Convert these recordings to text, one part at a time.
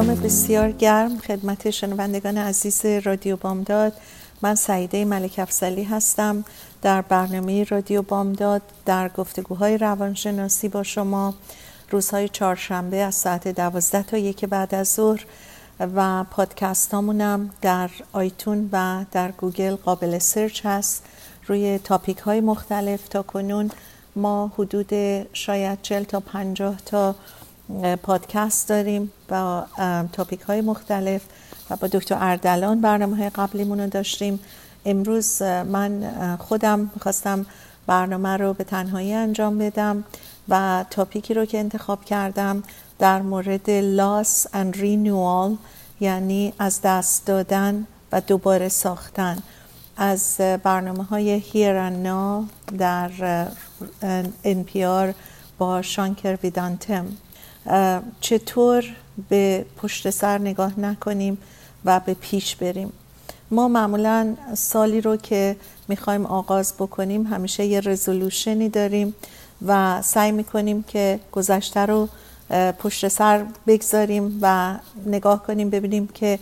سلام بسیار گرم خدمت شنوندگان عزیز رادیو بامداد. من سعیده ملک افزلی هستم در برنامه رادیو بامداد در گفتگوهای روانشناسی با شما. روزهای چهارشنبه از ساعت دوازده تا یک بعد از ظهر و پادکست هامونم در آیتونز و در گوگل قابل سرچ هست. روی topic های مختلف تا کنون ما حدود شاید 40 تا 50 تا پادکست داریم با تاپیک های مختلف و با دکتر اردلان برنامه های قبلیمون رو داشتیم. امروز من خودم می‌خواستم برنامه رو به تنهایی انجام بدم و تاپیکی رو که انتخاب کردم در مورد لاس and renewal یعنی از دست دادن و دوباره ساختن. از برنامه های Here and Now در NPR با شانکر ویدانتم. چطور به پشت سر نگاه نکنیم و به پیش بریم. ما معمولا سالی رو که می‌خوایم آغاز بکنیم همیشه یه رزولوشنی داریم و سعی می‌کنیم که گذشته رو پشت سر بگذاریم و نگاه کنیم ببینیم که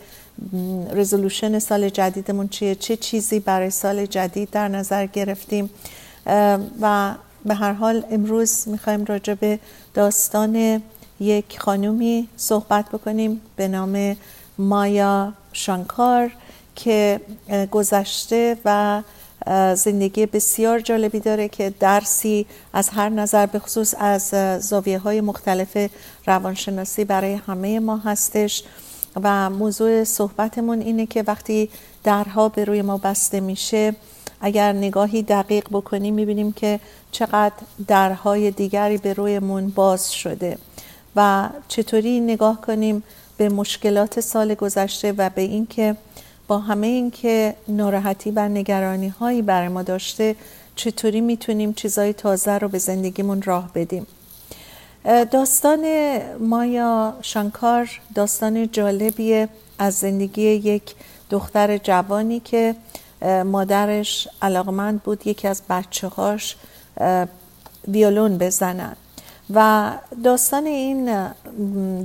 رزولوشن سال جدیدمون چیه چه چیزی برای سال جدید در نظر گرفتیم. و به هر حال امروز می‌خوایم راجع به داستان یک خانومی صحبت بکنیم به نام مایا شانکار که گذشته و زندگی بسیار جالبی داره که درسی از هر نظر به خصوص از زاویه های مختلف روانشناسی برای همه ما هستش و موضوع صحبتمون اینه که وقتی درها به روی ما بسته میشه اگر نگاهی دقیق بکنیم می‌بینیم که چقدر درهای دیگری به رویمون باز شده. و چطوری نگاه کنیم به مشکلات سال گذشته و به اینکه با همه اینکه ناراحتی و نگرانی هایی برای ما داشته چطوری می‌تونیم چیزای تازه رو به زندگیمون راه بدیم. داستان مایا شانکار داستان جالبیه از زندگی یک دختر جوانی که مادرش علاقمند بود یکی از بچه هاش ویولون بزنن. و داستان این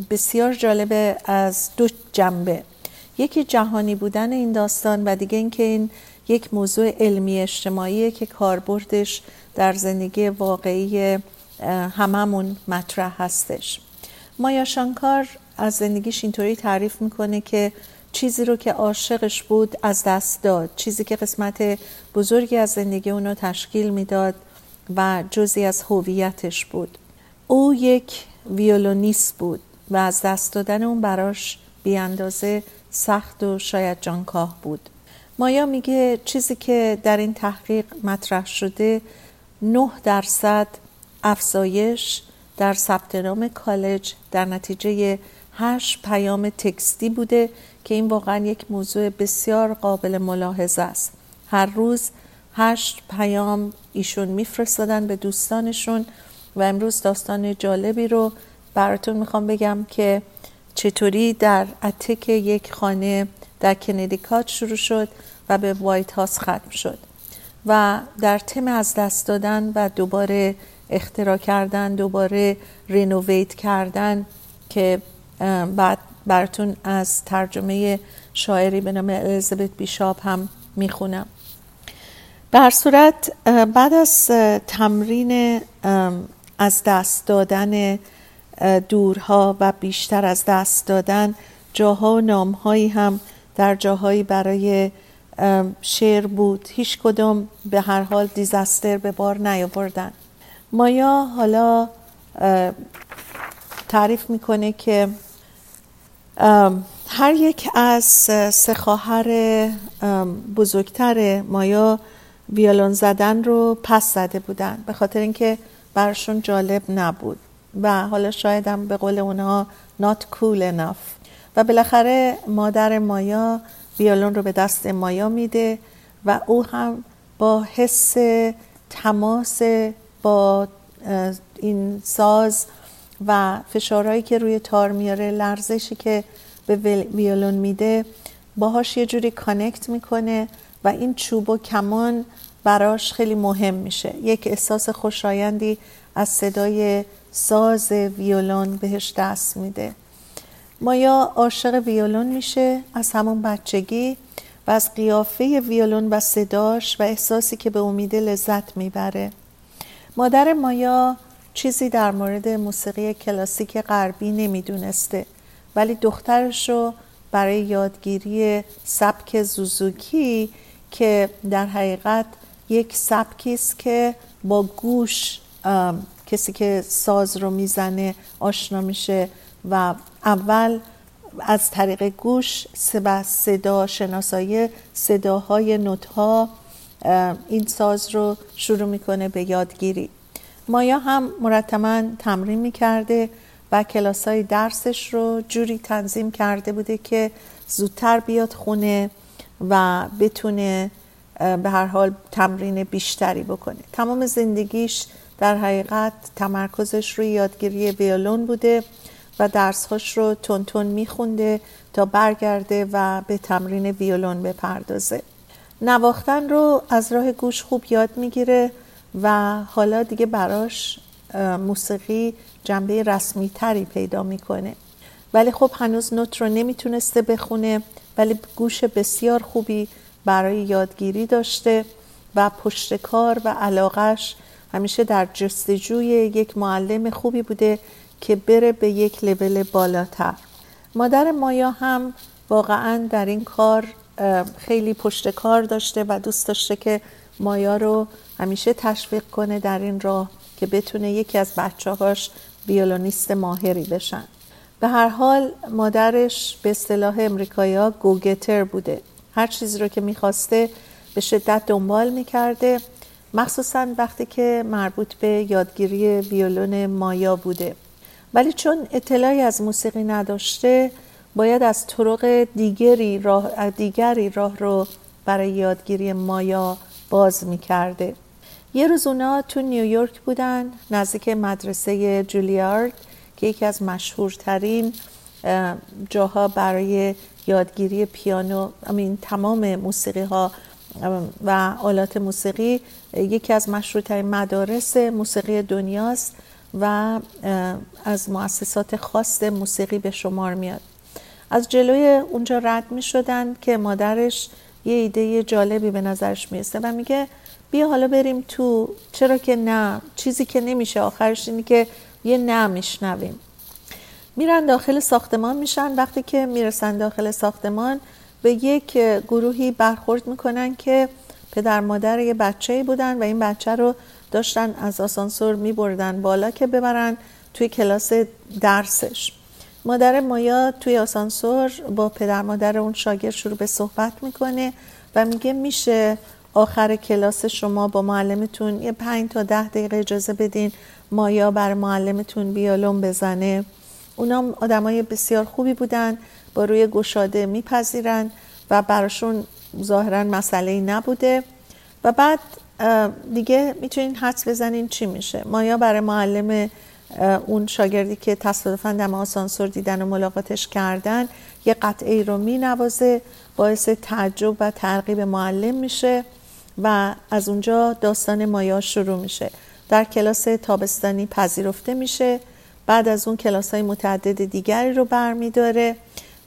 بسیار جالبه از دو جنبه. یکی جهانی بودن این داستان و دیگه اینکه این یک موضوع علمی اجتماعی که کاربردش در زندگی واقعی هممون مطرح هستش. مایا شانکار از زندگیش اینطوری تعریف می‌کنه که چیزی رو که عاشقش بود از دست داد. چیزی که قسمت بزرگی از زندگی اونو تشکیل می‌داد و جزی از هویتش بود. او یک ویولونیست بود و از دست دادن اون براش بیاندازه سخت و شاید جانکاه بود. مایا میگه چیزی که در این تحقیق مطرح شده نه درصد افزایش در ثبت نام کالج در نتیجه هشت پیام تکستی بوده که این واقعا یک موضوع بسیار قابل ملاحظه است. هر روز هشت پیام ایشون میفرستادن به دوستانشون و امروز داستان جالبی رو براتون می‌خوام بگم که چطوری در اتک یک خانه در کندیکات شروع شد و به وایت هاست ختم شد و در تم از دست دادن و دوباره اختراع کردن دوباره رینوویت کردن که بعد براتون از ترجمه شاعری به نام الیزابت بیشاپ هم می‌خونم. در صورت بعد از تمرین از دست دادن دورها و بیشتر از دست دادن جاها و نامهایی هم در جاهایی برای شعر بود. هیچ کدوم به هر حال دیزاستر به بار نیاوردن. مایا حالا تعریف می‌کنه که هر یک از سه خواهر بزرگتر مایا ویولون زدن رو پس زده بودن. به خاطر اینکه برشون جالب نبود. و حالا شاید هم به قول اونها not cool enough. و بالاخره مادر مایا ویولون رو به دست مایا میده و او هم با حس تماس با این ساز و فشارهایی که روی تار میاره لرزشی که به ویولون میده باهاش یه جوری کانکت می‌کنه و این چوب و کمان براش خیلی مهم میشه. یک احساس خوشایندی از صدای ساز ویولون بهش دست میده. مایا عاشق ویولون میشه از همون بچگی و از قیافه ویولون و صداش و احساسی که به امیده لذت می‌بره. مادر مایا چیزی در مورد موسیقی کلاسیک غربی نمی‌دونسته ولی دخترش رو برای یادگیری سبک زوزوکی که در حقیقت یک سبکی است که با گوش کسی که ساز رو می‌زنه آشنا میشه و اول از طریق گوش صدا شناسایی صداهای نوتها این ساز رو شروع می‌کنه به یادگیری. مایا هم مرتبا تمرین می‌کرده و کلاس های درسش رو جوری تنظیم کرده بوده که زودتر بیاد خونه و بتونه به هر حال تمرین بیشتری بکنه. تمام زندگیش در حقیقت تمرکزش روی یادگیری ویولون بوده و درسهاش رو تون تون میخونده تا برگرده و به تمرین ویولون بپردازه. نواختن رو از راه گوش خوب یاد می‌گیره و حالا دیگه براش موسیقی جنبه رسمی تری پیدا می‌کنه. ولی خب هنوز نوت رو نمی‌تونسته بخونه ولی گوش بسیار خوبی برای یادگیری داشته و پشتکار و علاقش همیشه در جستجوی یک معلم خوبی بوده که بره به یک لول بالاتر. مادر مایا هم واقعا در این کار خیلی پشت کار داشته و دوست داشته که مایا رو همیشه تشویق کنه در این راه که بتونه یکی از بچه هاش ویولونیست ماهری بشن. به هر حال مادرش به اصطلاح امریکایا گوگتر بوده. هر چیزی رو که می‌خواسته به شدت دنبال می‌کرده. مخصوصا وقتی که مربوط به یادگیری ویولون مایا بوده. ولی چون اطلاعی از موسیقی نداشته باید از طرق دیگری راه, دیگری راه رو برای یادگیری مایا باز می‌کرده. یه روز اونا تو نیویورک بودن نزدیک مدرسه جولیارد که یکی از مشهورترین جاها برای یادگیری پیانو امین تمام موسیقی ها و آلات موسیقی یکی از مشهورترین مدارس موسیقی دنیاست و از مؤسسات خاص موسیقی به شمار میاد. از جلوی اونجا رد می شدن که مادرش یه ایده جالبی به نظرش می‌رسه و میگه بیا حالا بریم تو چرا که نه چیزی که نمیشه آخرش اینه که یه نه میشنویم. میرن داخل ساختمان میشن. وقتی که می‌رسن داخل ساختمان به یک گروهی برخورد می‌کنن که پدر مادر یه بچه بودن و این بچه رو داشتن از آسانسور میبردن بالا که ببرن توی کلاس درسش. مادر مایا توی آسانسور با پدر مادر اون شاگرد شروع به صحبت می‌کنه و میگه میشه آخر کلاس شما با معلمتون یه پنج تا ده دقیقه اجازه بدین مایا بر معلمتون بیالون بزنه. اونا آدمای بسیار خوبی بودن با روی گشاده میپذیرن و براشون ظاهرا مسئله نبوده. و بعد دیگه می‌تونین حدس بزنین چی میشه. مایا برای معلم اون شاگردی که تصادفا دم آسانسور دیدن و ملاقاتش کردن یه قطعه رو مینوازه باعث تعجب و ترغیب معلم میشه و از اونجا داستان مایا شروع میشه. در کلاس تابستانی پذیرفته میشه. بعد از اون کلاس های متعدد دیگری رو برمیداره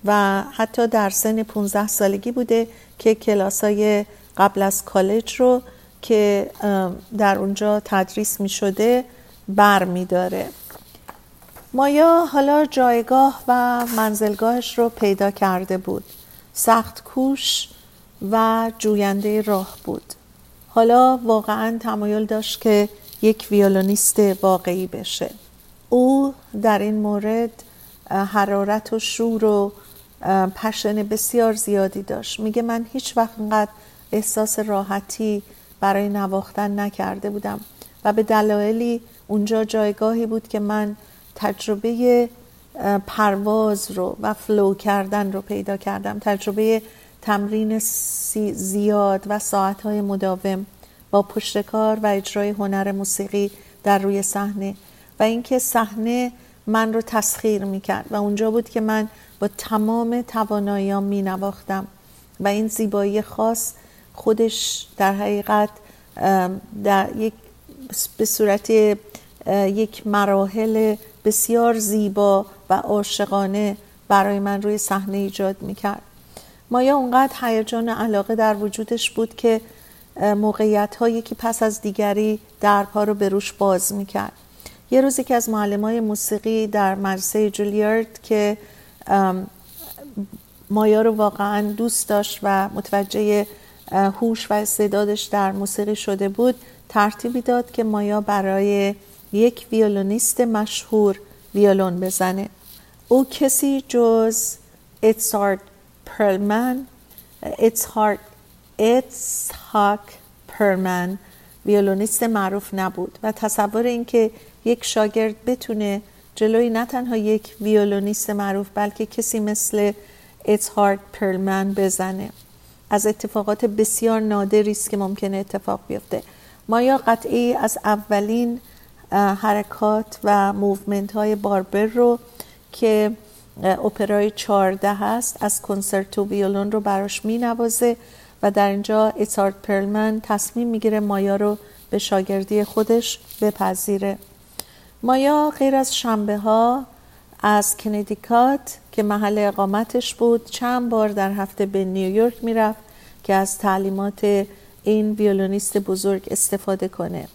و حتی در سن 15 سالگی بوده که کلاس های قبل از کالج رو که در اونجا تدریس می شده بر می داره. مایا حالا جایگاه و منزلگاهش رو پیدا کرده بود. سخت کوش و جوینده راه بود. حالا واقعا تمایل داشت که یک ویولونیست واقعی بشه. او در این مورد حرارت و شور و پشن بسیار زیادی داشت. میگه من هیچ وقت احساس راحتی برای نواختن نکرده بودم و به دلایلی اونجا جایگاهی بود که من تجربه پرواز رو و فلو کردن رو پیدا کردم. تجربه تمرین زیاد و ساعتهای مداوم با پشتکار و اجرای هنر موسیقی در روی صحنه. و اینکه صحنه من رو تسخیر می‌کرد. و اونجا بود که من با تمام تواناییام می نواختم و این زیبایی خاص خودش در حقیقت در یک به صورت یک مراحل بسیار زیبا و عاشقانه برای من روی صحنه ایجاد می‌کرد. مایا اونقدر هیجان علاقه در وجودش بود که موقعیت ها یکی پس از دیگری درپا رو به روش باز می‌کرد. یه روزی که از معلم های موسیقی در مدرسه جولیارد که مایا رو واقعا دوست داشت و متوجه هوش و استعدادش در موسیقی شده بود ترتیبی داد که مایا برای یک ویولونیست مشهور ویولون بزنه. او کسی جز اتسارد پرلمن اتسهاک پرلمن ویولونیست معروف نبود. و تصور اینکه یک شاگرد بتونه جلوی نه تنها یک ویولونیست معروف بلکه کسی مثل اتهارد پرلمن بزنه. از اتفاقات بسیار نادری است که ممکنه اتفاق بیفته. مایا قطعی از اولین حرکات و movement های باربر رو که opus چارده هست از کنسرتو ویولون رو براش می نوازه و در اینجا ایتزاک پرلمن تصمیم می‌گیره مایا رو به شاگردی خودش بپذیره. مایا غیر از شنبه ها از کنتیکت که محل اقامتش بود چند بار در هفته به نیویورک می‌رفت که از تعلیمات این ویولونیست بزرگ استفاده کنه.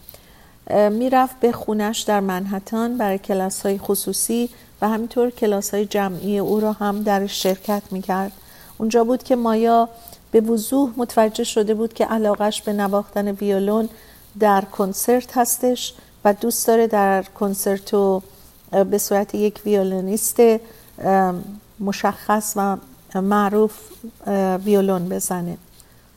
می‌رفت به خونش در منحتان برای کلاس های خصوصی و همینطور کلاس های جمعی او را هم در شرکت می‌کرد. اونجا بود که مایا به وضوح متوجه شده بود که علاقش به نواختن ویولون در کنسرت هستش و دوست داره در کنسرتو به صورت یک ویولونیست مشخص و معروف ویولون بزنه.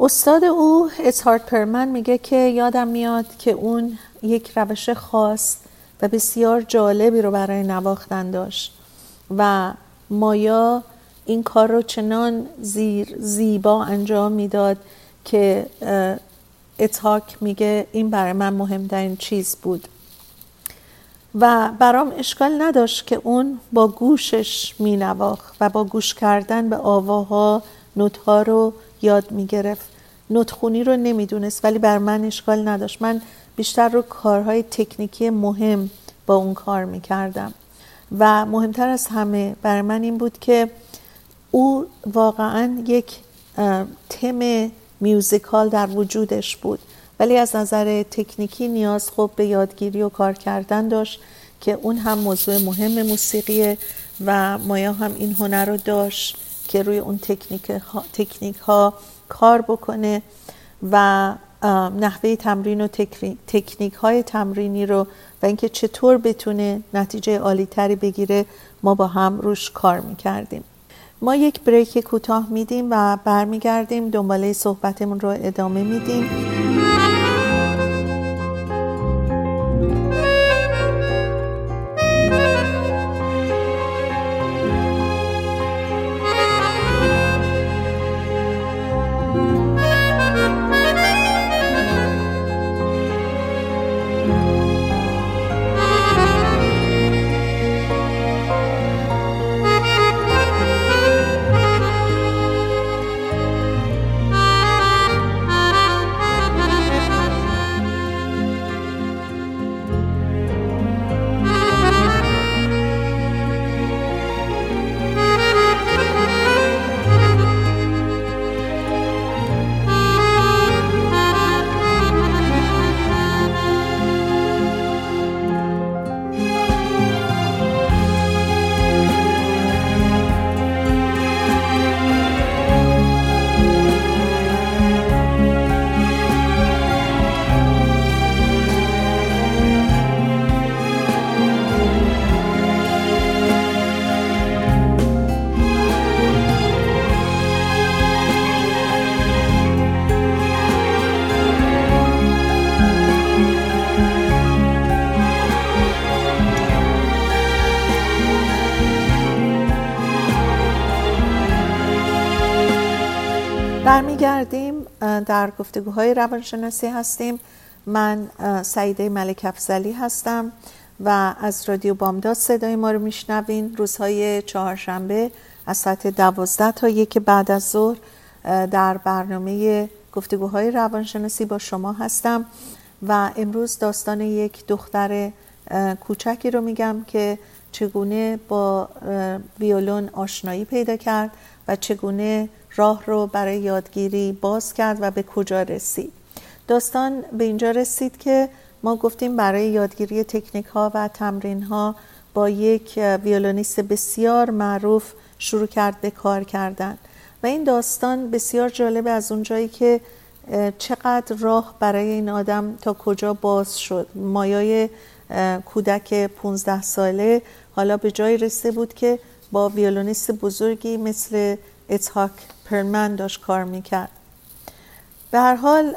استاد او اتهارد پرمن میگه که یادم میاد که اون یک روش خاص و بسیار جالبی رو برای نواختن داشت و مایا این کار رو چنان زیر زیبا انجام می‌داد که اتاک میگه این برای من مهمترین چیز بود. و برام اشکال نداشت که اون با گوشش مینواخت و با گوش کردن به آواها نوتها رو یاد می‌گرفت. نوتخونی رو نمی‌دونست ولی بر من اشکال نداشت. من بیشتر رو کارهای تکنیکی مهم با اون کار می‌کردم. و مهمتر از همه برای من این بود که او واقعا یک تم میوزیکال در وجودش بود. ولی از نظر تکنیکی نیاز خوب به یادگیری و کار کردن داشت که اون هم موضوع مهم موسیقیه و مایا هم این هنر رو داشت که روی اون تکنیک ها, تکنیک ها کار بکنه و نحوه تمرین و تکنیک های تمرینی رو و اینکه چطور بتونه نتیجه عالی تری بگیره ما با هم روش کار می‌کردیم. ما یک بریک کوتاه میدیم و برمیگردیم. دنباله صحبتمون رو ادامه میدیم. در گفتگوهای روانشناسی هستیم. من سعیده ملک افزلی هستم و از رادیو بامداد صدای ما رو میشنوین. روزهای چهارشنبه از ساعت دوازده تا یک بعد از ظهر در برنامه گفتگوهای روانشناسی با شما هستم و امروز داستان یک دختر کوچکی رو میگم که چگونه با ویولون آشنایی پیدا کرد و چگونه راه رو برای یادگیری باز کرد و به کجا رسید. داستان به اینجا رسید که ما گفتیم برای یادگیری تکنیک ها و تمرین ها با یک ویولونیست بسیار معروف شروع کرد به کار کردن. و این داستان بسیار جالب از اونجایی که چقدر راه برای این آدم تا کجا باز شد. مایای کودک 15 ساله حالا به جای رسیده بود که با ویولونیست بزرگی مثل اتحاک پرلمن داشت کار می‌کرد. به هر حال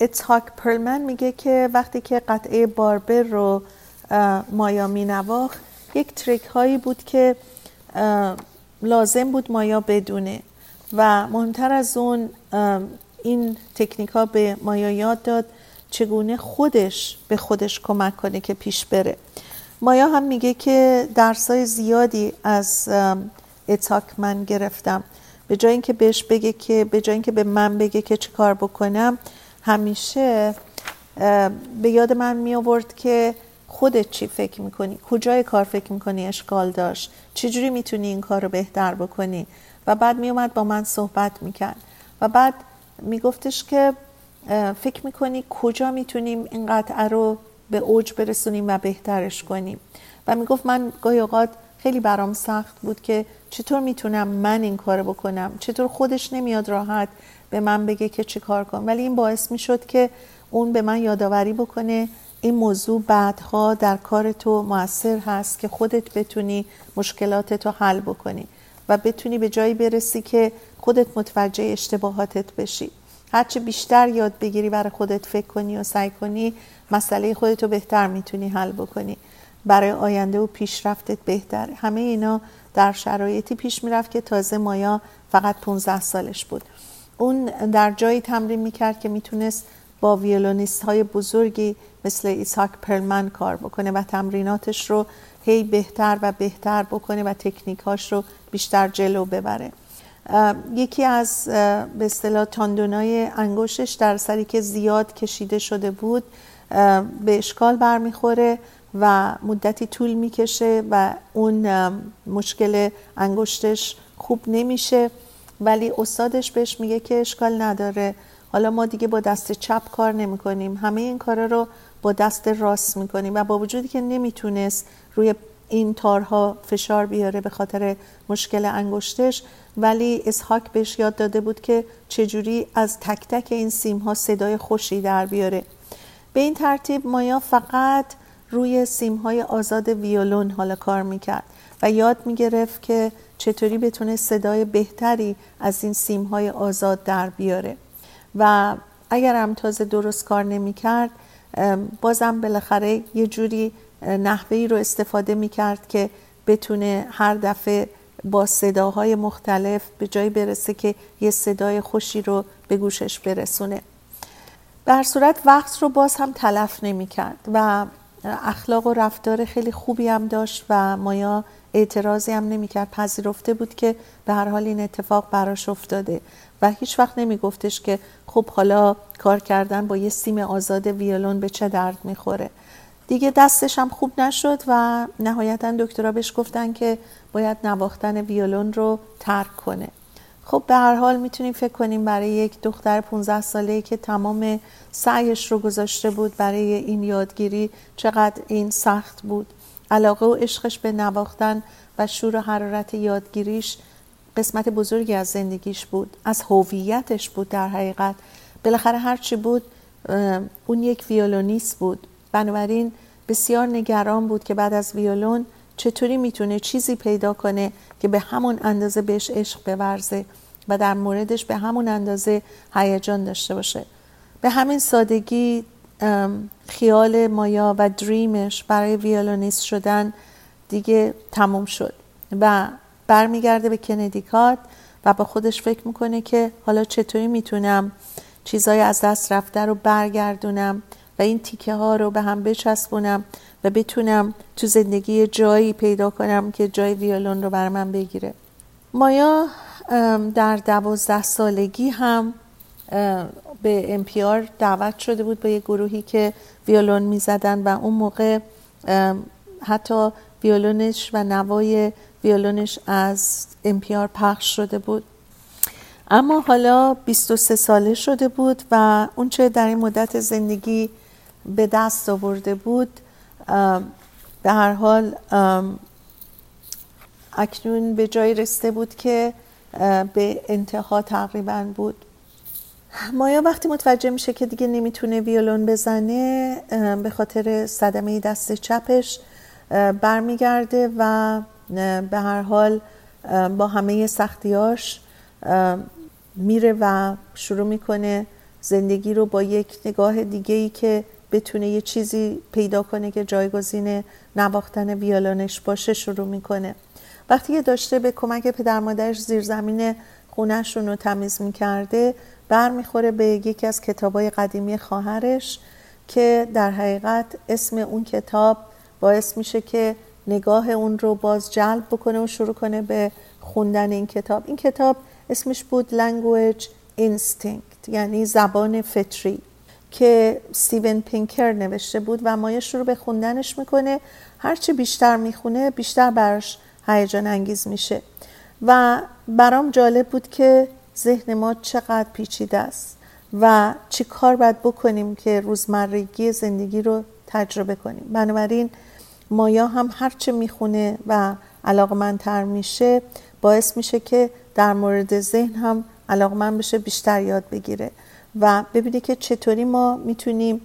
اتحاک پرلمن میگه که وقتی که قطعه باربر رو مایا مینواخت یک تریک هایی بود که لازم بود مایا بدونه و مهمتر از اون این تکنیک ها به مایا یاد داد چگونه خودش به خودش کمک کنه که پیش بره. مایا هم میگه که درسای زیادی از اتاک من گرفتم. به جای اینکه بهش بگه که به جای اینکه به من بگه که چه کار بکنم همیشه به یاد من می آورد که خودت چی فکر می‌کنی؟ کجای کار فکر می‌کنی اشکال داشت؟ چجوری می‌تونی این کار رو بهتر بکنی؟ و بعد می اومد با من صحبت می‌کرد. و بعد میگفتش که فکر می‌کنی کجا می‌تونیم این قطعه رو به اوج برسونیم و بهترش کنیم؟ و می‌گفت من گاهی اوقات خیلی برام سخت بود که چطور می‌تونم من این کار بکنم؟ چطور خودش نمیاد راحت به من بگه که چی کار کنم؟ ولی این باعث می‌شد که اون به من یادآوری بکنه این موضوع بعدها در کار تو موثر هست که خودت بتونی مشکلات تو حل بکنی و بتونی به جایی برسی که خودت متوجه اشتباهاتت بشی. هرچی بیشتر یاد بگیری برای خودت فکر کنی و سعی کنی مسئله خودتو بهتر می‌تونی حل بکنی. برای آینده و پیشرفتت بهتره همه اینا در شرایطی پیش می‌رفت که تازه مایا فقط 15 سالش بود. اون در جایی تمرین می‌کرد که می‌تونست با ویولونیست های بزرگی مثل ایساک پرلمن کار بکنه و تمریناتش رو هی بهتر و بهتر بکنه و تکنیکاش رو بیشتر جلو ببره. یکی از به اصطلاح تاندونای انگشتش در سری که زیاد کشیده شده بود به اشکال برمیخوره. و مدتی طول می‌کشه و اون مشکل انگشتش خوب نمیشه. ولی استادش بهش میگه که اشکال نداره. حالا ما دیگه با دست چپ کار نمی کنیم همه این کارا رو با دست راست می‌کنیم و با وجودی که نمی‌تونست روی این تارها فشار بیاره به خاطر مشکل انگشتش. ولی اسحاک بهش یاد داده بود که چجوری از تک تک این سیم ها صدای خوشی در بیاره. به این ترتیب مایا فقط روی سیم های آزاد ویولون حالا کار می‌کرد و یاد می‌گرفت که چطوری بتونه صدای بهتری از این سیم های آزاد در بیاره. و اگر هم تازه درست کار نمی‌کرد بازم بالاخره یه جوری نحوهی رو استفاده می‌کرد که بتونه هر دفعه با صداهای مختلف به جایی برسه که یه صدای خوشی رو به گوشش برسونه. در صورت وقت رو باز هم تلف نمی کرد و اخلاق و رفتار خیلی خوبی هم داشت و مایا اعتراضی هم نمی کرد پذیرفته بود که به هر حال این اتفاق براش افتاده و هیچ وقت نمی گفتش که خب حالا کار کردن با یه سیم آزاد ویولون به چه درد می‌خوره. دیگه دستش هم خوب نشد و نهایتا دکترها بهش گفتن که باید نواختن ویولون رو ترک کنه. خب به هر حال می‌تونیم فکر کنیم برای یک دختر 15 ساله که تمام سعیش رو گذاشته بود برای این یادگیری چقدر این سخت بود. علاقه و عشقش به نواختن و شور و حرارت یادگیریش قسمت بزرگی از زندگیش بود. از هویتش بود در حقیقت. بالاخره هرچی بود اون یک ویولونیست بود. بنابراین بسیار نگران بود که بعد از ویولون چطوری می‌تونه چیزی پیدا کنه که به همون اندازه بهش عشق بورزه و در موردش به همون اندازه هیجان داشته باشه. به همین سادگی خیال مایا و دریمش برای ویولونیست شدن دیگه تموم شد و برمیگرده به کندیکات و با خودش فکر می‌کنه که حالا چطوری می‌تونم چیزای از دست رفته رو برگردونم. و این تیکه ها رو به هم بچسبونم و بتونم تو زندگی جایی پیدا کنم که جای ویولون رو بر من بگیره. مایا در دوازده سالگی هم به امپیار دعوت شده بود به یه گروهی که ویولون می‌زدن و اون موقع حتی ویولونش و نوای ویولونش از امپیار پخش شده بود. اما حالا 23 ساله شده بود و اونچه در این مدت زندگی به دست آورده بود به هر حال اکنون به جای رسته بود که به انتها تقریبا بود. مایا وقتی متوجه میشه که دیگه نمی‌تونه ویولون بزنه به خاطر صدمه دست چپش برمیگرده و به هر حال با همه سختیاش میره و شروع می‌کنه زندگی رو با یک نگاه دیگه ای که بتونه یه چیزی پیدا کنه که جایگزین نواختن ویولونش باشه شروع می‌کنه. وقتی که داشته به کمک پدر مادرش زیر زمین خونهشون رو تمیز می‌کرده برمیخوره به یکی از کتابای قدیمی خواهرش که در حقیقت اسم اون کتاب باعث میشه که نگاه اون رو باز جلب بکنه و شروع کنه به خوندن این کتاب. این کتاب اسمش بود Language Instinct یعنی زبان فطری. که ستیون پینکر نوشته بود و مایه شروع به خوندنش می‌کنه. هرچی بیشتر می‌خونه بیشتر براش هیجان انگیز میشه. و برام جالب بود که ذهن ما چقدر پیچیده است و چی کار باید بکنیم که روزمرگی زندگی رو تجربه کنیم. بنابراین مایا هم هرچه می‌خونه و علاقمندتر میشه باعث میشه که در مورد ذهن هم علاقمند بشه بیشتر یاد بگیره. و ببینه که چطوری ما می‌تونیم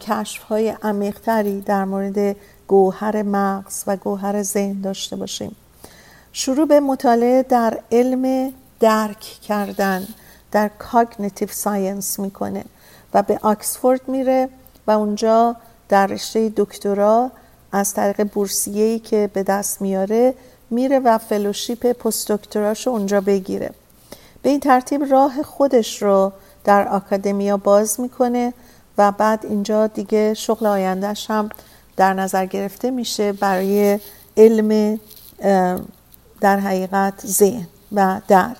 کشف های عمیقتری در مورد گوهر مغز و گوهر ذهن داشته باشیم. شروع به مطالعه در علم درک کردن در cognitive science می‌کنه و به آکسفورد میره و اونجا در رشته دکترا از طریق بورسیه‌ای که به دست میاره میره و fellowship پست دکتراشو اونجا بگیره. به این ترتیب راه خودش رو در academia باز می‌کنه و بعد اینجا دیگه شغل آیندهش هم در نظر گرفته میشه برای علم در حقیقت ذهن و درک.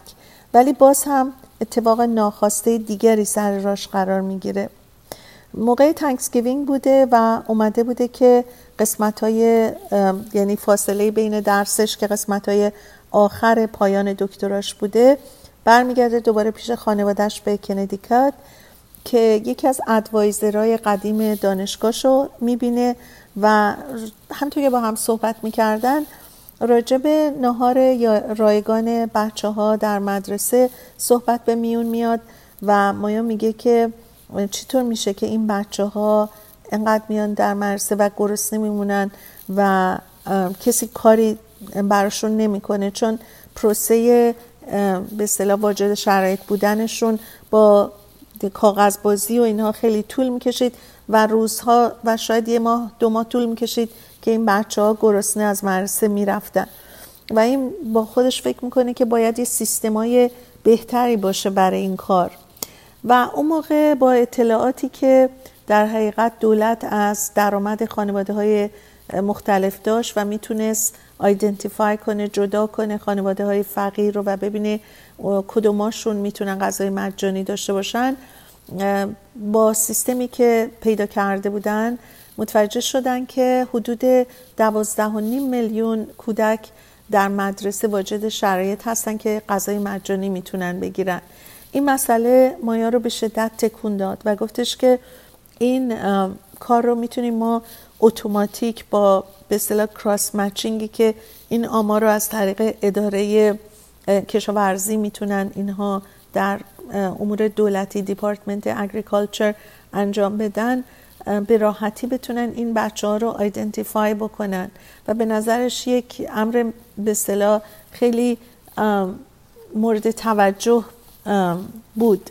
ولی باز هم اتفاق ناخواسته دیگری سر راش قرار می‌گیره. موقع Thanksgiving بوده و اومده بوده که قسمت های یعنی فاصله بین درسش که قسمت های آخر پایان دکتراش بوده برمیگرده دوباره پیش خانوادهش به کندیکات که یکی از ادوایزرهای قدیم دانشگاهشو می‌بینه و همطور که با هم صحبت می‌کردن راجب نهار رایگان بچه ها در مدرسه صحبت به میون میاد و مایا میگه که چطور میشه که این بچه ها انقدر میان در مدرسه و گرسنه میمونن و کسی کاری براشون نمی‌کنه؟ چون پروسه به اصطلاح واجد شرایط بودنشون با کاغذ بازی و اینها خیلی طول می‌کشید و روزها و شاید یه ماه دو ماه طول می‌کشید که این بچه ها گرسنه از مدرسه می‌رفتن. و این با خودش فکر می‌کنه که باید یه سیستمای بهتری باشه برای این کار. و اون موقع با اطلاعاتی که در حقیقت دولت از درآمد خانواده های مختلف داشت و می‌تونست آیدنتیفای کنه جدا کنه خانواده های فقیر رو و ببینه کدوماشون می‌تونن غذای مجانی داشته باشن. با سیستمی که پیدا کرده بودن متوجه شدن که حدود دوازده و نیم میلیون کودک در مدرسه واجد شرایط هستن که غذای مجانی می‌تونن بگیرن. این مسئله مایا رو به شدت تکون داد و گفتش که این کار رو می‌تونیم ما اتوماتیک با به اصطلاح کراس مچینگی که این آمار رو از طریق اداره کشاورزی می‌تونن اینها در امور دولتی دیپارتمنت اگریکالچر انجام بدن به راحتی بتونن این بچه ها رو آیدنتیفای بکنن. و به نظرش یک امر به اصطلاح خیلی مورد توجه بود.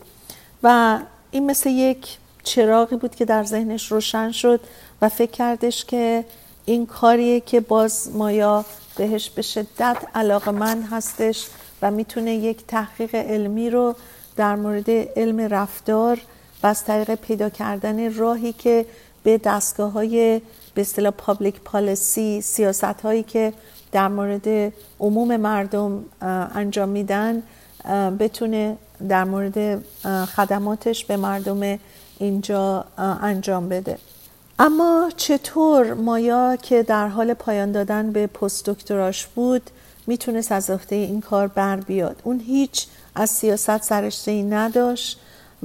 و این مثل یک چراغی بود که در ذهنش روشن شد. و فکر کردش که این کاریه که باز مایا بهش به شدت علاقه من هستش و می‌تونه یک تحقیق علمی رو در مورد علم رفتار و از طریق پیدا کردن راهی که به دستگاه های به اصطلاح public policy سیاست هایی که در مورد عموم مردم انجام میدن بتونه در مورد خدماتش به مردم اینجا انجام بده. اما چطور مایا که در حال پایان دادن به پست دکتراش بود می‌تونست از عهده این کار بر بیاد؟ اون هیچ از سیاست سررشته ای نداشت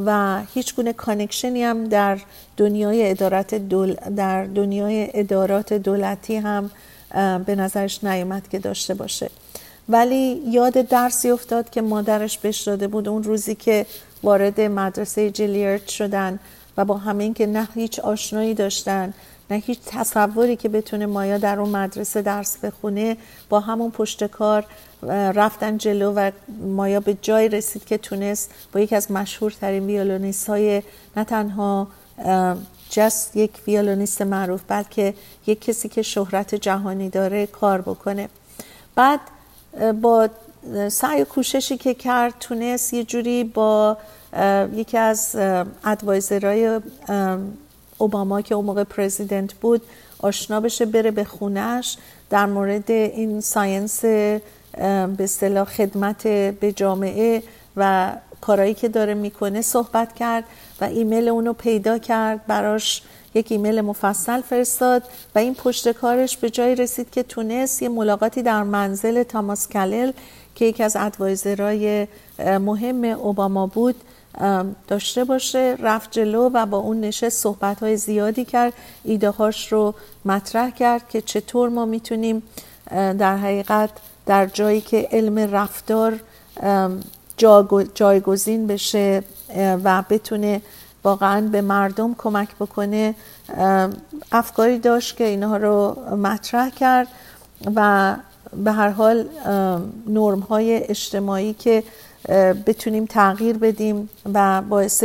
و هیچ گونه connection ی هم در دنیای ادارات دول... در دنیای ادارات دولتی هم به نظرش نیومد که داشته باشه. ولی یاد درسی افتاد که مادرش بهش داده بود. اون روزی که وارد مدرسه جلیرت شدن و با همین که نه هیچ آشنایی داشتن نه هیچ تصوری که بتونه مایا در اون مدرسه درس بخونه با همون پشت کار رفتن جلو و مایا به جای رسید که تونست با یکی از مشهورترین ویولونیست های نه تنها جست یک ویولونیست معروف بلکه یک کسی که شهرت جهانی داره کار بکنه. بعد با سعی و کوششی که کرد تونست یه جوری با یکی از ادوایزرهای اوباما که اون موقع پرزیدنت بود آشنا بشه بره به خونش در مورد این ساینس به اصطلاح خدمت به جامعه و کارایی که داره می‌کنه صحبت کرد و ایمیل اونو پیدا کرد براش یک ایمیل مفصل فرستاد و این پشت کارش به جای رسید که تونست یه ملاقاتی در منزل تاماس کلل که یکی از ادوایزرهای مهم اوباما بود داشته باشه رفت جلو و با اون نشست صحبت های زیادی کرد ایده هاش رو مطرح کرد که چطور ما می‌تونیم در حقیقت در جایی که علم رفتار جایگزین بشه و بتونه واقعا به مردم کمک بکنه افکاری داشت که اینها رو مطرح کرد و به هر حال نرم های اجتماعی که بتونیم تغییر بدیم و باعث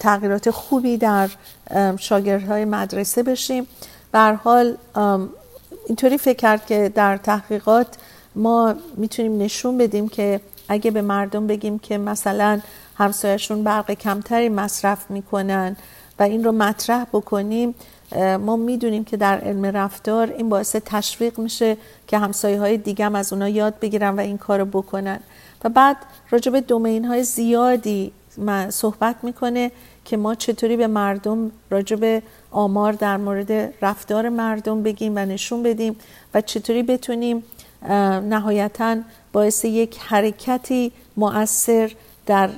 تغییرات خوبی در شاگردهای مدرسه بشیم. به هر حال اینطوری فکر کرد که در تحقیقات ما می‌تونیم نشون بدیم که اگه به مردم بگیم که مثلا همسایشون برق کمتری مصرف می‌کنن و این رو مطرح بکنیم ما می‌دونیم که در علم رفتار این باعث تشویق میشه که همسایه های دیگه هم از اونا یاد بگیرن و این کار رو بکنن. و بعد راجع به دومین های زیادی صحبت می‌کنه که ما چطوری به مردم راجع به آمار در مورد رفتار مردم بگیم و نشون بدیم و چطوری بتونیم نهایتا باعث یک حرکتی مؤثر در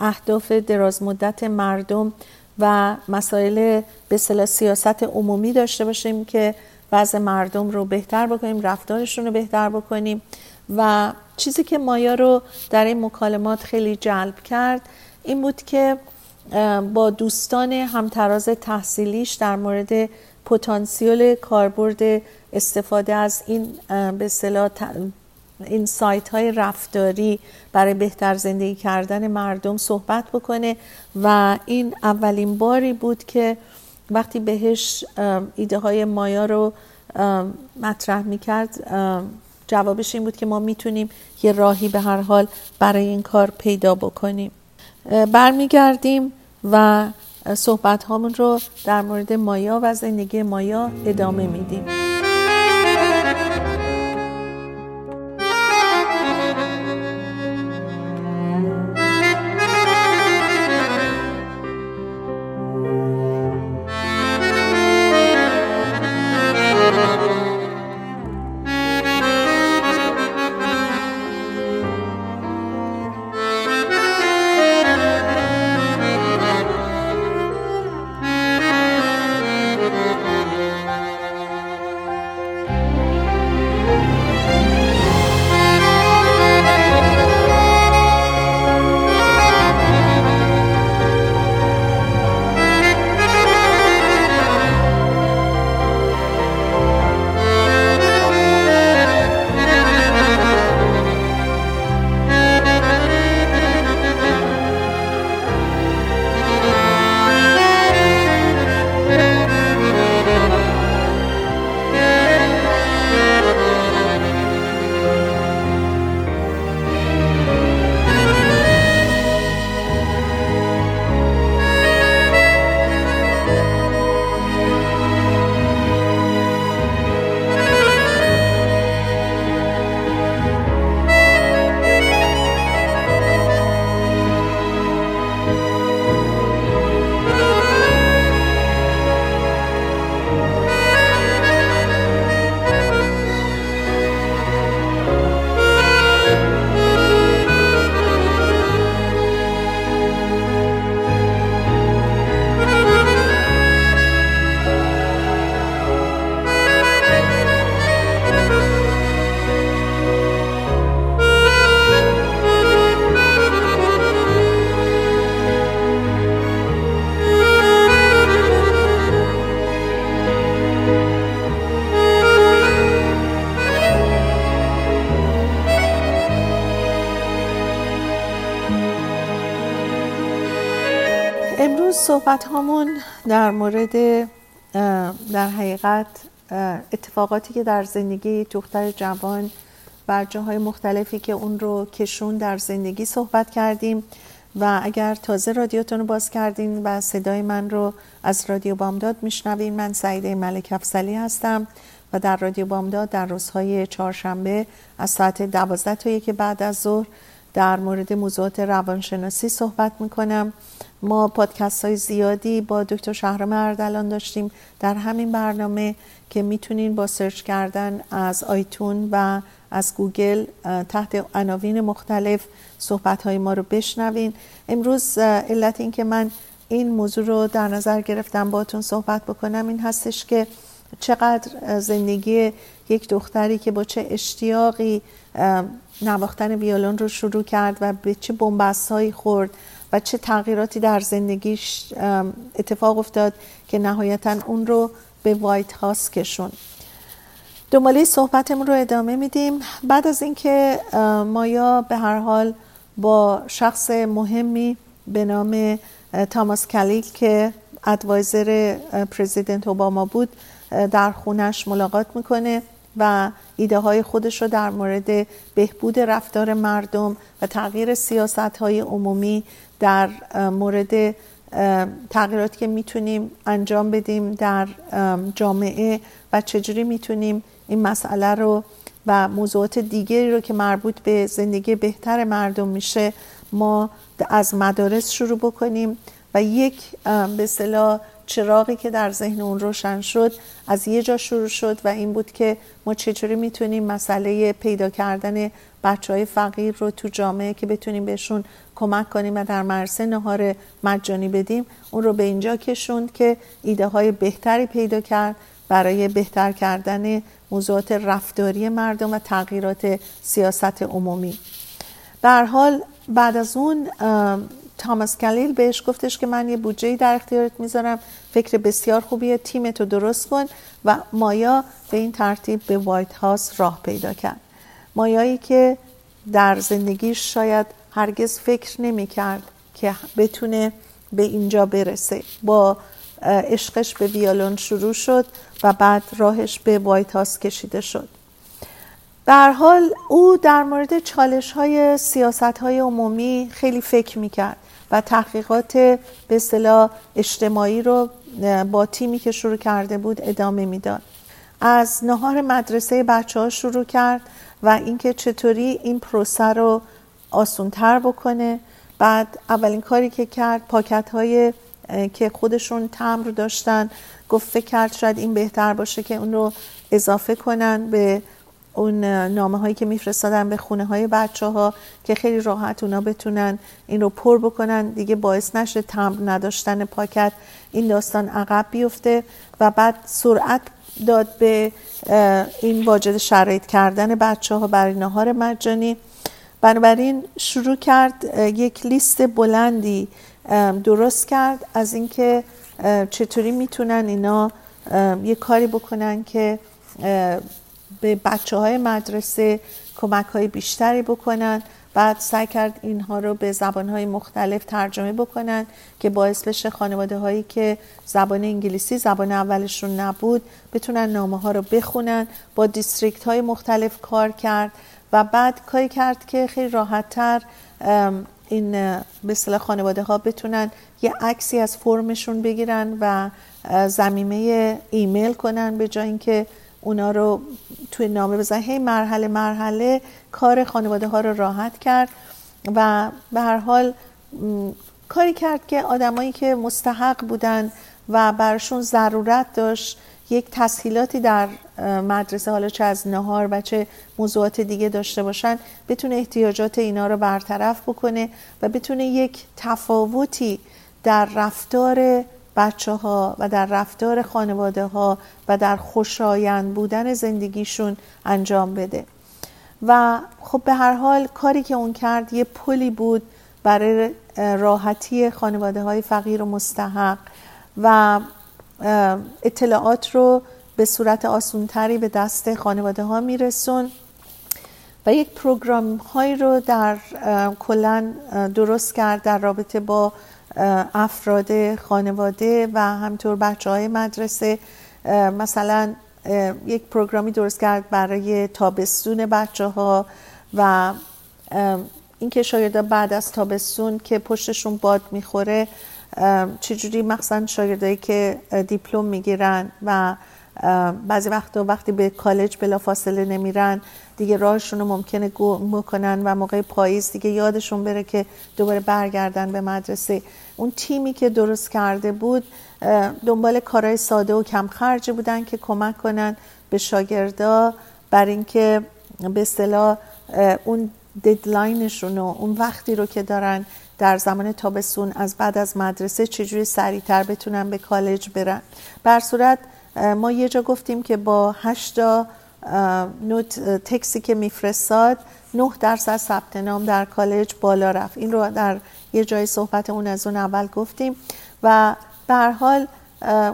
اهداف درازمدت مردم و مسائل به سیاست عمومی داشته باشیم که وضع مردم رو بهتر بکنیم رفتارشون رو بهتر بکنیم. و چیزی که مایا رو در این مکالمات خیلی جلب کرد این بود که با دوستان همتراز تحصیلیش در مورد پتانسیل کاربرد استفاده از این به اصطلاح این سایت های رفتاری برای بهتر زندگی کردن مردم صحبت بکنه و این اولین باری بود که وقتی بهش ایده های مایا رو مطرح می‌کرد جوابش این بود که ما می‌تونیم یه راهی به هر حال برای این کار پیدا بکنیم. برمیگردیم و صحبت هامون رو در مورد مایا و زندگی مایا ادامه میدیم. صحبت هامون در مورد در حقیقت اتفاقاتی که در زندگی دختر جوان بر جاهای مختلفی که اون رو کشون در زندگی صحبت کردیم. و اگر تازه رادیوتون رو باز کردین و صدای من رو از رادیو بامداد میشنوین من سعیده ملک افسلی هستم و در رادیو بامداد در روزهای چهارشنبه از ساعت دوازده تا یک بعد از ظهر در مورد موضوعات روانشناسی صحبت می‌کنم. ما پادکست های زیادی با دکتر شهرام اردلان داشتیم در همین برنامه که می‌تونین با search کردن از iTunes و از گوگل تحت عناوین مختلف صحبت های ما رو بشنوین. امروز علت این که من این موضوع رو در نظر گرفتم باتون صحبت بکنم این هستش که چقدر زندگی یک دختری که با چه اشتیاقی نواختن ویولون رو شروع کرد و به چه بنبست هایی خورد و چه تغییراتی در زندگیش اتفاق افتاد که نهایتا اون رو به وایت هاست کشون دنباله صحبتمون رو ادامه میدیم. بعد از اینکه مایا به هر حال با شخص مهمی به نام تاماس کلیل که ادوایزر پرزیدنت اوباما بود در خونش ملاقات می‌کنه و ایده های خودش رو در مورد بهبود رفتار مردم و تغییر سیاست های عمومی در مورد تغییراتی که می‌تونیم انجام بدیم در جامعه و چجوری می‌تونیم این مسئله رو و موضوعات دیگری رو که مربوط به زندگی بهتر مردم میشه ما از مدارس شروع بکنیم و یک به صلاح چراغی که در ذهن اون روشن شد از یه جا شروع شد و این بود که ما چطوری می‌تونیم مسئله پیدا کردن بچه های فقیر رو تو جامعه که بتونیم بهشون کمک کنیم و در مرسه نهار مجانی بدیم اون رو به اینجا کشوند که ایده های بهتری پیدا کرد برای بهتر کردن موضوعات رفتاری مردم و تغییرات سیاست عمومی. در حال بعد از اون تاماس کلیل بهش گفتش که من یه بودجه در اختیارت می‌ذارم. فکر بسیار خوبیه تیمتو درست کن. و مایا به این ترتیب به وایت هاوس راه پیدا کرد. مایایی که در زندگیش شاید هرگز فکر نمی کرد که بتونه به اینجا برسه. با عشقش به ویالون شروع شد و بعد راهش به وایت هاوس کشیده شد. در حال او در مورد چالش های سیاست های عمومی خیلی فکر می‌کرد. و تحقیقات به اصطلاح اجتماعی رو با تیمی که شروع کرده بود ادامه می‌داد. از نهار مدرسه بچه ها شروع کرد و اینکه چطوری این پروسه رو آسونتر بکنه. بعد اولین کاری که کرد پاکت های که خودشون تمر داشتن گفت کرد شاید این بهتر باشه که اون رو اضافه کنن به اون نامه هایی که میفرستادن به خونه های بچه ها که خیلی راحت اونا بتونن این رو پر بکنن. دیگه باعث نشه تمر نداشتن پاکت این داستان عقب بیفته و بعد سرعت داد به این واجد شرایط کردن بچه ها برای نهار مجانی. بنابراین شروع کرد یک لیست بلندی درست کرد از اینکه چطوری می‌تونن اینا یه کاری بکنن که به بچه های مدرسه کمک های بیشتری بکنن بعد سعی کرد اینها رو به زبان های مختلف ترجمه بکنن که باعث بشه خانواده هایی که زبان انگلیسی زبان اولشون نبود بتونن نامه ها رو بخونن با دیستریکت های مختلف کار کرد و بعد کاری کرد که خیلی راحت تر این به خانواده ها بتونن یه عکسی از فرمشون بگیرن و زمینه ایمیل کنن به جای اینکه اونا رو توی نامه بزن. هی مرحله مرحله کار خانواده ها رو راحت کرد و به هر حال کاری کرد که آدمایی که مستحق بودن و برشون ضرورت داشت یک تسهیلاتی در مدرسه حالا چه از نهار و چه موضوعات دیگه داشته باشن بتونه احتیاجات اینا رو برطرف بکنه و بتونه یک تفاوتی در رفتار بچه ها و در رفتار خانواده ها و در خوشایند بودن زندگیشون انجام بده. و خب به هر حال کاری که اون کرد یه پلی بود برای راحتی خانواده های فقیر و مستحق و اطلاعات رو به صورت آسونتری به دست خانواده ها میرسون و یک پروگرام هایی رو در کلن درست کرد در رابطه با افراد خانواده و همطور بچه های مدرسه مثلا یک پروگرامی درست کرد برای تابستون بچه ها و اینکه شاگردا بعد از تابستون که پشتشون باد می‌خوره چجوری مخصوصا شاگردایی که دیپلم می‌گیرن و بعضی وقتا وقتی به کالج بلا فاصله نمیرن دیگه راهشون رو ممکنه گم کنن و موقع پاییز دیگه یادشون بره که دوباره برگردن به مدرسه. اون تیمی که درست کرده بود دنبال کارهای ساده و کم خرجی بودن که کمک کنن به شاگردا بر اینکه به اصطلاح اون ددلاینشون و اون وقتی رو که دارن در زمان تابستون از بعد از مدرسه چجوری سریعتر بتونن به کالج برن. بر صورت ما یه جا گفتیم که با هشتا نوت تکسی که میفرستاد نه درصد ثبت نام در کالج بالا رفت. این رو در یه جای صحبت اون از اون اول گفتیم و به حال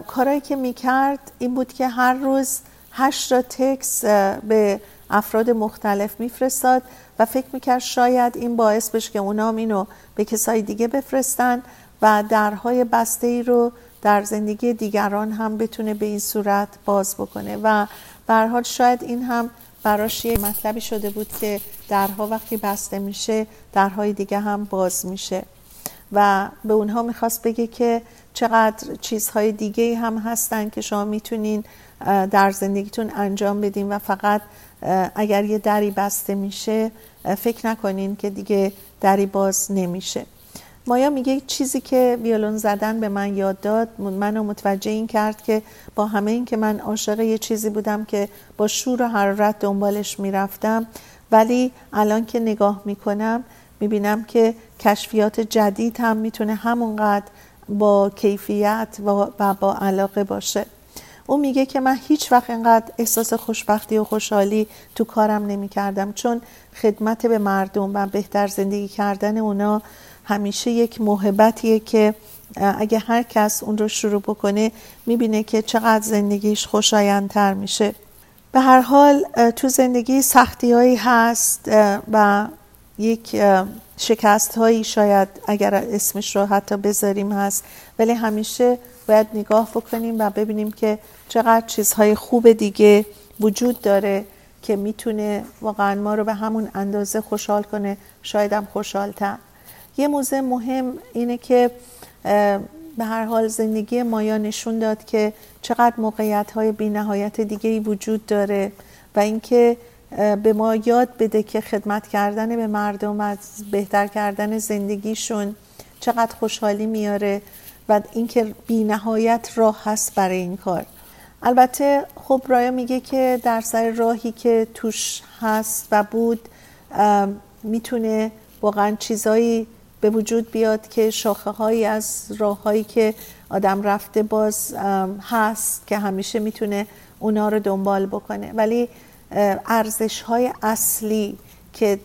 کارایی که می‌کرد این بود که هر روز هشت تکس به افراد مختلف میفرستاد و فکر می‌کرد شاید این باعث بشه که اونام اینو به کسای دیگه بفرستن و درهای بسته ای رو در زندگی دیگران هم بتونه به این صورت باز بکنه. و به حال شاید این هم براش یه مطلبی شده بود که درها وقتی بسته میشه درهای دیگه هم باز میشه. و به اونها می‌خواست بگه که چقدر چیزهای دیگه هم هستن که شما می‌تونین در زندگیتون انجام بدین و فقط اگر یه دری بسته میشه فکر نکنین که دیگه دری باز نمیشه. مایا میگه چیزی که ویولون زدن به من یاد داد منو متوجه این کرد که با همه این که من عاشق یه چیزی بودم که با شور و حرارت دنبالش می‌رفتم ولی الان که نگاه می‌کنم می‌بینم که کشفیات جدید هم می‌تونه همونقدر با کیفیت و با علاقه باشه. او میگه که من هیچ وقت اینقدر احساس خوشبختی و خوشحالی تو کارم نمی کردم چون خدمت به مردم و بهتر زندگی کردن اونا همیشه یک محبتیه که اگه هر کس اون رو شروع بکنه می‌بینه که چقدر زندگیش خوشایندتر میشه. به هر حال تو زندگی سختی هایی هست و یک شکست هایی شاید اگر اسمش رو حتی بذاریم هست ولی همیشه باید نگاه بکنیم و ببینیم که چقدر چیزهای خوب دیگه وجود داره که می‌تونه واقعا ما رو به همون اندازه خوشحال کنه. شاید هم خوشحالتر. یه موضوع مهم اینه که به هر حال زندگی مایا نشون داد که چقدر موقعیت های بی نهایت دیگه ای وجود داره و اینکه به ما یاد بده که خدمت کردن به مردم از بهتر کردن زندگیشون چقدر خوشحالی میاره و اینکه بی نهایت راه هست برای این کار. البته خب رایا میگه که در سر راهی که توش هست و بود می‌تونه واقعا چیزایی به وجود بیاد که شاخه هایی از راه هایی که آدم رفته باز هست که همیشه می‌تونه اونا رو دنبال بکنه. ولی ارزش های اصلی که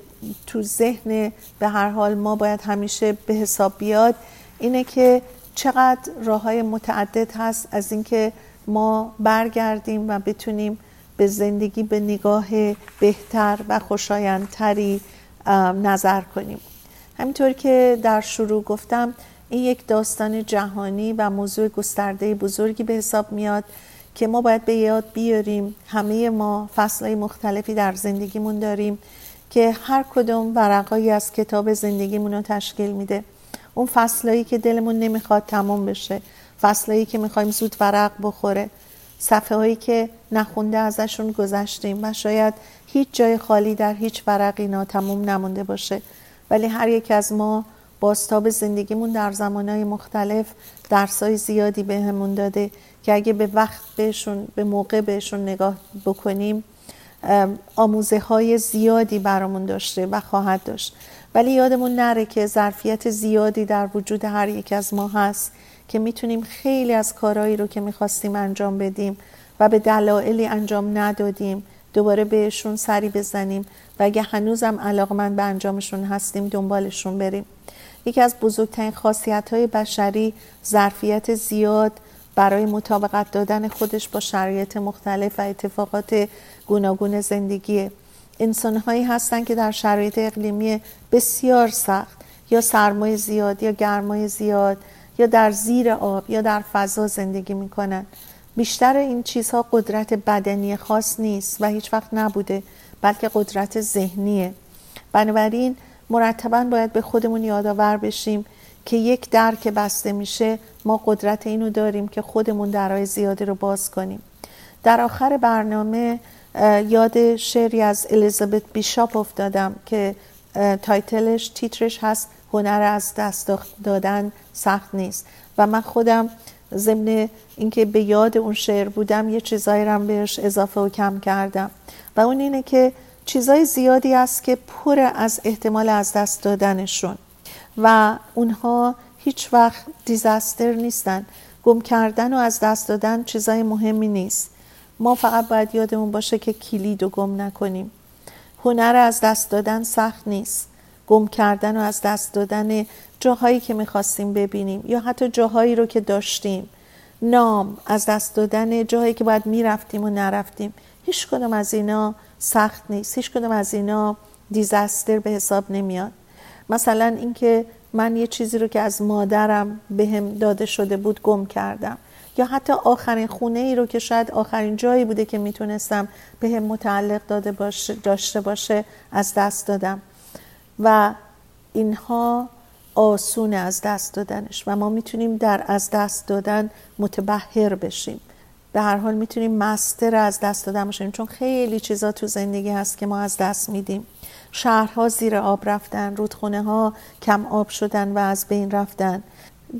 تو ذهن به هر حال ما باید همیشه به حساب بیاد اینه که چقدر راه های متعدد هست از اینکه ما برگردیم و بتونیم به زندگی به نگاه بهتر و خوشایندتری نظر کنیم. همینطور که در شروع گفتم این یک داستان جهانی و موضوع گسترده بزرگی به حساب میاد که ما باید به یاد بیاریم. همه ما فصلهای مختلفی در زندگیمون داریم که هر کدوم ورقایی از کتاب زندگیمون رو تشکیل میده. اون فصلایی که دلمون نمی‌خواد تمام بشه فصلایی که می‌خوایم زود ورق بخوره صفحه هایی که نخونده ازشون گذشتیم و شاید هیچ جای خالی در هیچ ورقی ناتموم نمونده باشه. ولی هر یک از ما باستاب زندگیمون در زمانهای مختلف درسای زیادی بهمون به داده که اگه به وقت بهشون به موقع بهشون نگاه بکنیم آموزه های زیادی برامون داشته و خواهد داشت. ولی یادمون نره که ظرفیت زیادی در وجود هر یک از ما هست که می‌تونیم خیلی از کارهایی رو که می‌خواستیم انجام بدیم و به دلایلی انجام ندادیم دوباره بهشون سری بزنیم و اگه هنوزم علاقمند به انجامشون هستیم دنبالشون بریم. یکی از بزرگترین خاصیت های بشری ظرفیت زیاد برای مطابقت دادن خودش با شرایط مختلف و اتفاقات گوناگون زندگی انسان هایی هستند که در شرایط اقلیمی بسیار سخت یا سرمایه زیاد یا گرمای زیاد یا در زیر آب یا در فضا زندگی می‌کنن. بیشتر این چیزها قدرت بدنی خاص نیست و هیچ وقت نبوده بلکه قدرت ذهنیه. بنابراین مرتبا باید به خودمون یادآور بشیم که یک در که بسته میشه ما قدرت اینو داریم که خودمون درهای زیادی رو باز کنیم. در آخر برنامه یاد شعری از الیزابت بیشاپ افتادم که تایتلش تیترش هست هنر از دست دادن سخت نیست. و من خودم ضمن اینکه به یاد اون شعر بودم یه چیزایی رم بهش اضافه و کم کردم. و اون اینه که چیزای زیادی است که پر از احتمال از دست دادنشون. و اونها هیچ وقت دیزاستر نیستن. گم کردن و از دست دادن چیزای مهمی نیست. ما فقط باید یادمون باشه که کلید و گم نکنیم. هنر از دست دادن سخت نیست. گم کردن و از دست دادن جاهایی که می‌خواستیم ببینیم یا حتی جاهایی رو که داشتیم. نام از دست دادن جاهایی که باید می‌رفتیم و نرفتیم. هیچ کدوم از اینا سخت نیست. هیچ کدوم از اینا دیزاستر به حساب نمیاد. مثلا اینکه من یه چیزی رو که از مادرم بهم به داده شده بود گم کردم. یا حتی آخرین خونه ای رو که شاید آخرین جایی بوده که می‌تونستم به هم متعلق داده باشه داشته باشه از دست دادم. و اینها آسون از دست دادنش و ما می‌تونیم در از دست دادن متبهر بشیم. به هر حال می‌تونیم مستر از دست دادن باشیم چون خیلی چیزا تو زندگی هست که ما از دست میدیم. شهرها زیر آب رفتن رودخونه ها کم آب شدن و از بین رفتن.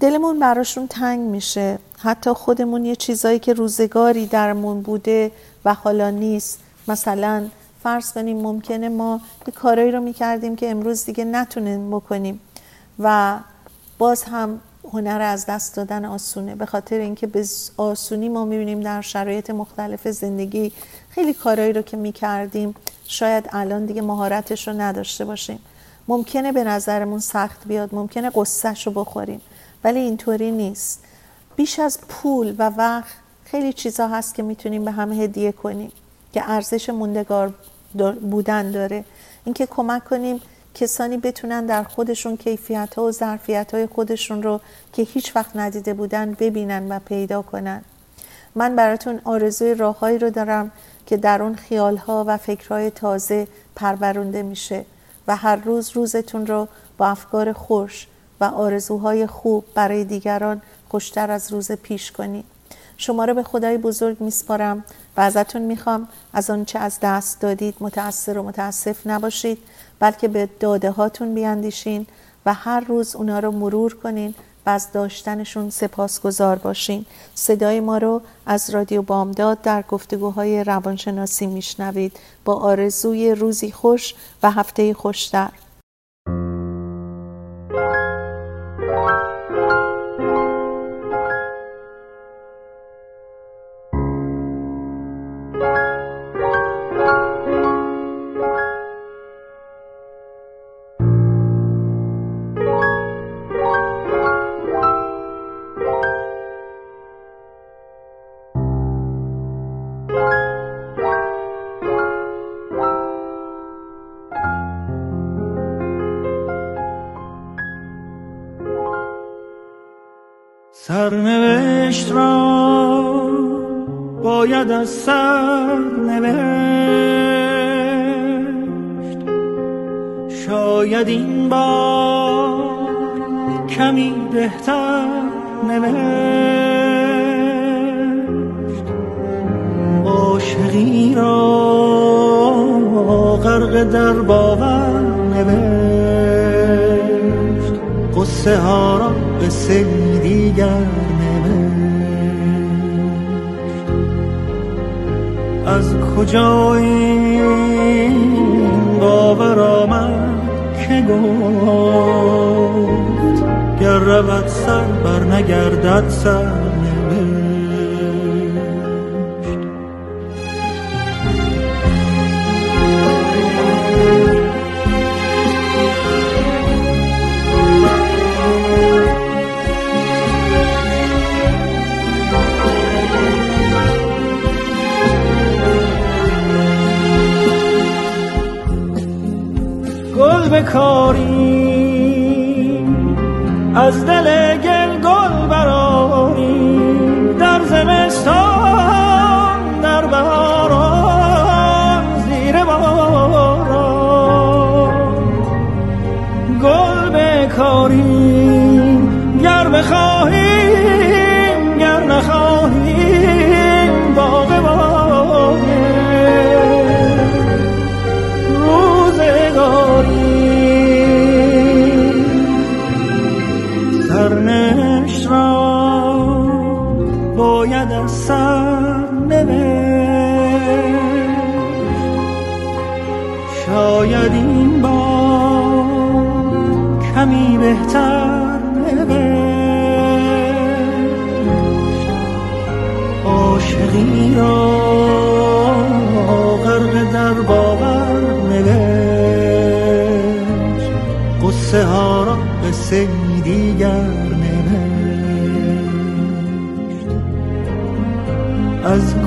دلمون براشون تنگ میشه. حتی خودمون یه چیزایی که روزگاری درمون بوده و حالا نیست. مثلا فرض کنیم ممکنه ما یه کارایی رو می‌کردیم که امروز دیگه نتونیم بکنیم و باز هم هنر از دست دادن آسونه. به خاطر اینکه به آسونی ما می‌بینیم در شرایط مختلف زندگی خیلی کارهایی رو که می‌کردیم شاید الان دیگه مهارتش رو نداشته باشیم. ممکنه به نظرمون سخت بیاد ممکنه قصهش رو بخوریم ولی اینطوری نیست. بیش از پول و وقت خیلی چیزا هست که می‌تونیم به همه هدیه کنیم که ارزش موندگار بودن داره. اینکه کمک کنیم کسانی بتونن در خودشون کیفیت ها و ظرفیت های خودشون رو که هیچ وقت ندیده بودن ببینن و پیدا کنن. من براتون آرزوی راههایی رو دارم که در اون خیال ها و فکرهای تازه پرورونده میشه و هر روز روزتون رو با افکار خوش و آرزوهای خوب برای دیگران خوشتر از روز پیش کنید شما رو به خدای بزرگ میسپارم و ازتون می‌خوام. از آنچه از دست دادید متأثر و متاسف نباشید بلکه به داده هاتون بیاندیشین و هر روز اونا رو مرور کنین و از داشتنشون سپاسگزار باشین. صدای ما رو از رادیو بامداد در گفتگوهای روانشناسی میشنوید. با آرزوی روزی خوش و هفته خوشتر. باید از کاری. از دل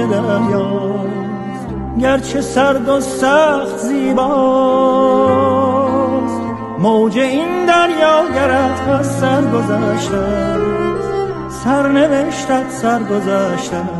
چون موج دریاست گرچه سرد و سخت زیباست. موج این دریا گرت از سر گذشته سرنوشتت سر گذشته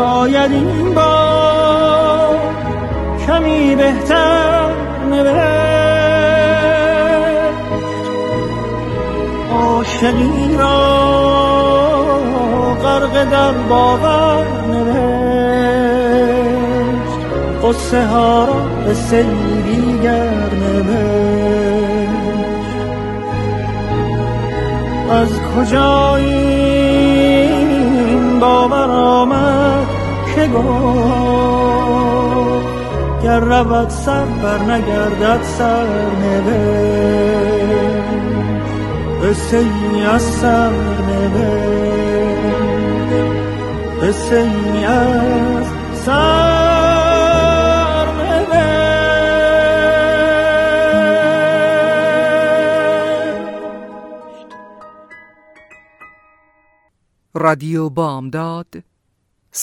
شاید این بار کمی بهتر نوشت. عاشقی را غرق در باور نوشت. قصه ها را به دیگر نوشت. از کجا این باور آمد؟ که گفت گر رود سر بر نگردد سر نوشت قصه از سر نوشت از رادیو بامداد